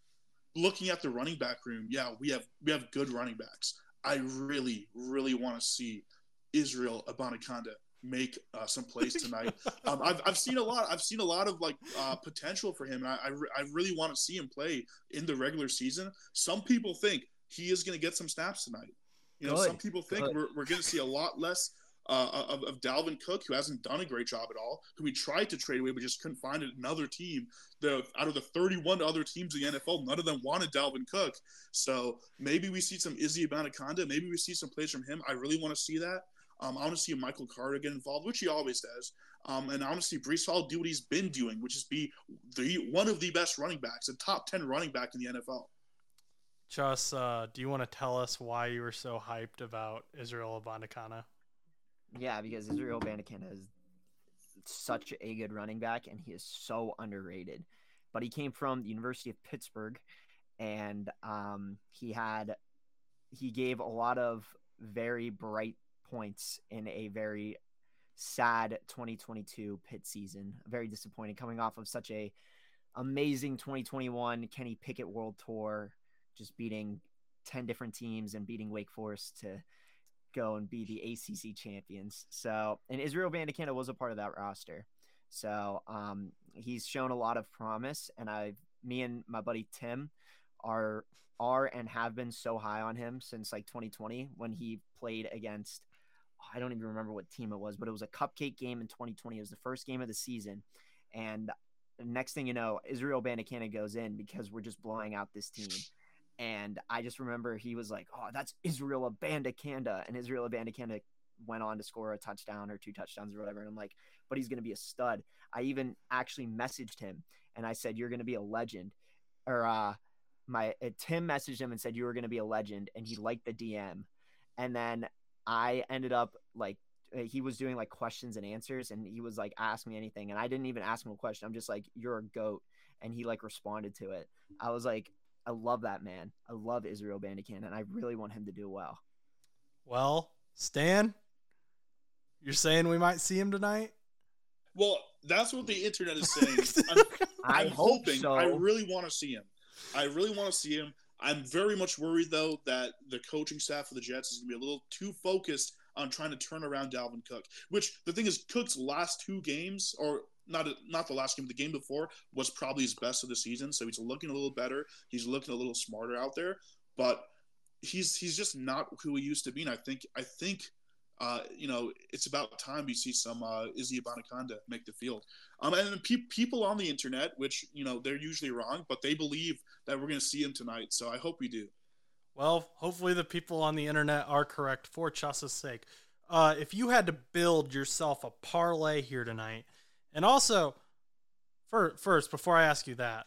looking at the running back room, yeah, we have we have good running backs. I really, really want to see Israel Abanikanda make uh, some plays tonight. um, I've, I've seen a lot. I've seen a lot of like uh, potential for him, and I, I, re- I really want to see him play in the regular season. Some people think he is going to get some snaps tonight. You know, Good. some people think Good. we're, we're going to see a lot less uh, of, of Dalvin Cook, who hasn't done a great job at all, who we tried to trade away but just couldn't find another team. The out of the 31 other teams in the NFL, none of them wanted Dalvin Cook. So maybe we see some Izzy Abanikanda. Maybe we see some plays from him. I really want to see that. Um, I want to see Michael Carter get involved, which he always does. Um, and I want to see Breece Hall do what he's been doing, which is be the one of the best running backs, a top 10 running back in the NFL. Chus, uh, do you want to tell us why you were so hyped about Israel Abanikanda? Yeah, because Israel Abanikanda is such a good running back, and he is so underrated. But he came from the University of Pittsburgh, and um, he had he gave a lot of very bright points in a very sad 2022 Pitt season. Very disappointing, coming off of such a amazing 2021 Kenny Pickett World Tour just beating 10 different teams and beating Wake Forest to go and be the ACC champions. So, and Israel Abanikanda was a part of that roster. So um, he's shown a lot of promise, and I, me and my buddy Tim, are are and have been so high on him since like 2020 when he played against. I don't even remember what team it was, but it was a cupcake game in 2020. It was the first game of the season, and next thing you know, Israel Abanikanda goes in because we're just blowing out this team. And I just remember he was like, "Oh, that's Israel Abanikanda," and Israel Abanikanda went on to score a touchdown or two touchdowns or whatever. And I'm like, "But he's going to be a stud." I even actually messaged him and I said, "You're going to be a legend," or uh, my uh, Tim messaged him and said, "You were going to be a legend," and he liked the DM. And then I ended up like uh, he was doing like questions and answers and he was like ask me anything and i didn't even ask him a question i'm just like you're a goat and he like responded to it i was like i love that man. I love israel Abanikanda and i really want him to do well. Well stan you're saying we might see him tonight? Well that's what the internet is saying. I'm, I'm hoping. so. i really want to see him. I really want to see him. I'm very much worried though that the coaching staff of the jets is going to be a little too focused on trying to turn around Dalvin Cook. Which the thing is, Cook's last two games, or not not the last game, the game before was probably his best of the season. So he's looking a little better. He's looking a little smarter out there, but he's he's just not who he used to be. And I think I think. Uh, you know, it's about time we see some uh, Izzy Abanikanda make the field. Um, and pe- people on the internet, which you know they're usually wrong, but they believe that we're going to see him tonight. So I hope we do. Well, hopefully the people on the internet are correct for Chuss's sake. Uh, if you had to build yourself a parlay here tonight, and also, for, first, before I ask you that,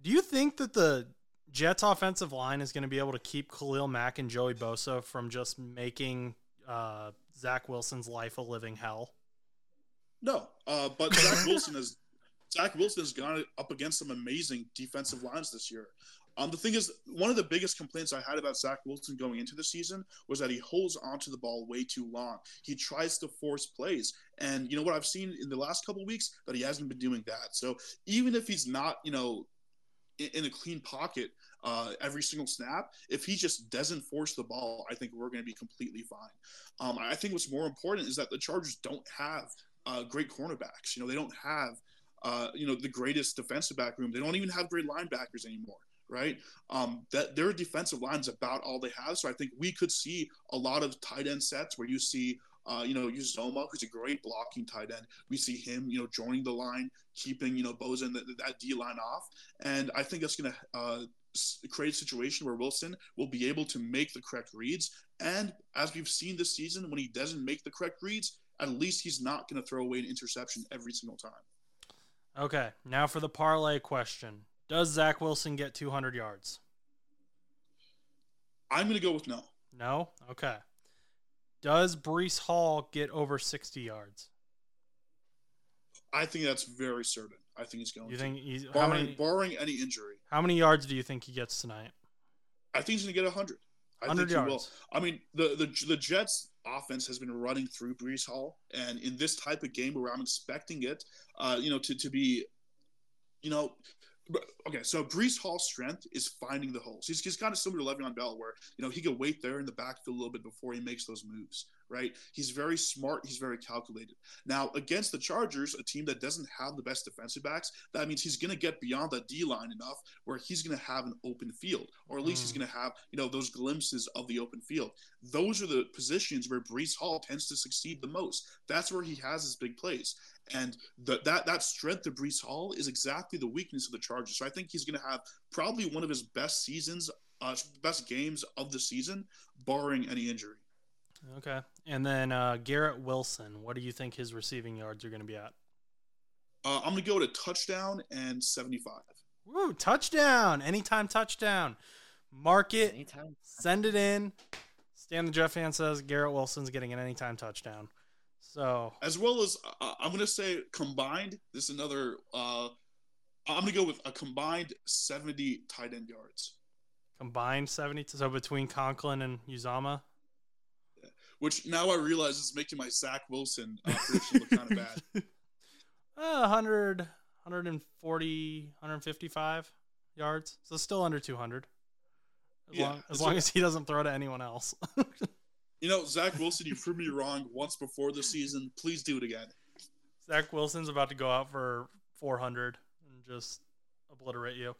do you think that the Jets offensive line is going to be able to keep Khalil Mack and Joey Bosa from just making uh, Zach Wilson's life a living hell? No, uh, but Zach Wilson has Zach Wilson has gone up against some amazing defensive lines this year. Um, the thing is, one of the biggest complaints I had about Zach Wilson going into the season was that he holds onto the ball way too long. He tries to force plays, and you know what I've seen in the last couple weeks that he hasn't been doing that. So even if he's not, you know, in, in a clean pocket uh, every single snap, if he just doesn't force the ball, I think we're going to be completely fine. Um, I think what's more important is that the Chargers don't have uh, great cornerbacks. You know, they don't have. Uh, you know the greatest defensive back room. They don't even have great linebackers anymore right? Um, that their defensive line is about all they have. So I think we could see a lot of tight end sets where you see, uh, you know, Uzomah, who's a great blocking tight end. We see him, you know, joining the line, keeping, you know, Bosa that, that D line off. And I think that's going to uh, create a situation where Wilson will be able to make the correct reads. And as we've seen this season, when he doesn't make the correct reads, at least he's not going to throw away an interception every single time. Okay, now for the parlay question. Does Zach Wilson get 200 yards? I'm going to go with no. No? Okay. Does Breece Hall get over 60 yards? I think that's very certain. I think he's going. To. You think he's barring, how many, barring any injury? How many yards do you think he gets tonight? I think he's going to get 100. I 100 think yards. he will. I mean, the, the the Jets offense has been running through Breece Hall, and in this type of game where I'm expecting it, uh, you know, to to be, you know, okay, so Breece Hall's strength is finding the holes. He's, he's kind of similar to Le'Veon Bell, where you know he can wait there in the backfield a little bit before he makes those moves. Right? He's very smart. He's very calculated. Now against the Chargers, a team that doesn't have the best defensive backs, that means he's going to get beyond that D line enough where he's going to have an open field, or at least mm. he's going to have you know those glimpses of the open field. Those are the positions where Breece Hall tends to succeed the most. That's where he has his big plays. And the, that that strength of Breece Hall is exactly the weakness of the Chargers. So I think he's going to have probably one of his best seasons, uh, best games of the season, barring any injury. Okay. And then uh, Garrett Wilson, what do you think his receiving yards are going to be at? Uh, I'm going to go to touchdown and 75. Woo, touchdown. Anytime touchdown. Mark it. Anytime. Send it in. Stan the Jets fan says Garrett Wilson's getting an anytime touchdown. So as well as uh, I'm gonna say combined, this is another. Uh, I'm gonna go with a combined 70 tight end yards. Combined 70, so between Conklin and Uzomah. Which now I realize is making my Zach Wilson uh, prediction look kind of bad. Uh, 100, 140, 155 yards. So still under 200. As, yeah, long, as, long as he doesn't throw to anyone else. You know, Zach Wilson, you proved me wrong once before the season. Please do it again. Zach Wilson's about to go out for 400 and just obliterate you.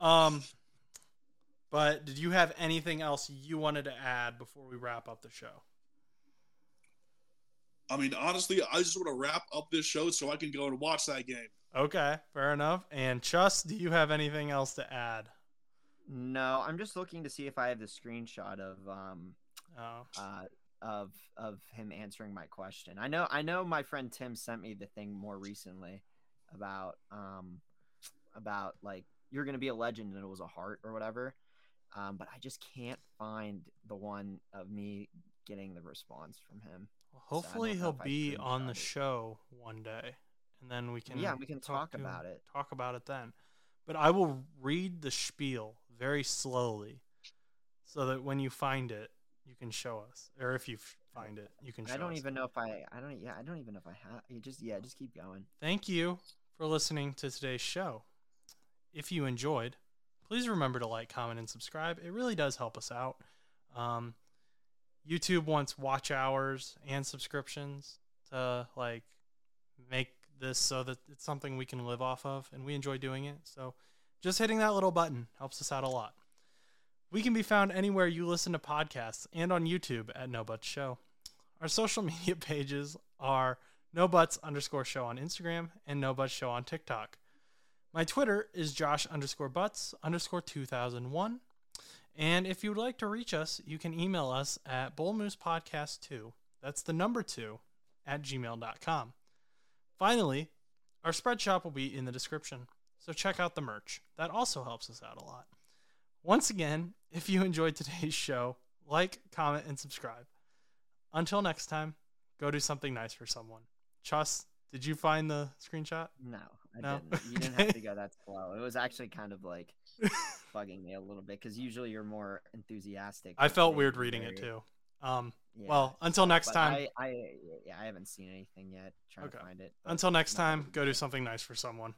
Um, but did you have anything else you wanted to add before we wrap up the show? I mean, honestly, I just want to wrap up this show so I can go and watch that game. Okay, fair enough. And Chus, do you have anything else to add? No, I'm just looking to see if I have the screenshot of um Oh, uh of of him answering my question. I know I know my friend Tim sent me the thing more recently about um about like you're gonna be a legend and it was a heart or whatever. Um, but I just can't find the one of me getting the response from him. well, hopefully know he'll be on the it. show one day, and then we can yeah, we can talk, to- about it. talk about it then. But I will read the spiel very slowly, so that when you find it, you can show us, or if you find it, you can. Show I don't us. even know if I I don't yeah I don't even know if I have you just yeah just keep going. Thank you for listening to today's show. If you enjoyed, please remember to like, comment, and subscribe. It really does help us out. Um, YouTube wants watch hours and subscriptions to like make this so that it's something we can live off of, and we enjoy doing it. So, just hitting that little button helps us out a lot. We can be found anywhere you listen to podcasts and on YouTube at No Butts Show. Our social media pages are no butts underscore show on Instagram and no butts show on TikTok. My Twitter is Josh underscore butts underscore 2001. And if you would like to reach us, you can email us at bullmoosepodcast2. That's the number two at gmail.com. Finally, our spread shop will be in the description. So check out the merch. That also helps us out a lot. Once again, if you enjoyed today's show, like, comment, and subscribe. Until next time, go do something nice for someone. Chus, did you find the screenshot? No, I No? didn't. You didn't have to go that slow. It was actually kind of like bugging me a little bit because usually you're more enthusiastic. I felt weird reading it too. Um, yeah. well, until next But time. I, I yeah, I haven't seen anything yet. Trying Okay. to find it. until next time, go do something nice for someone.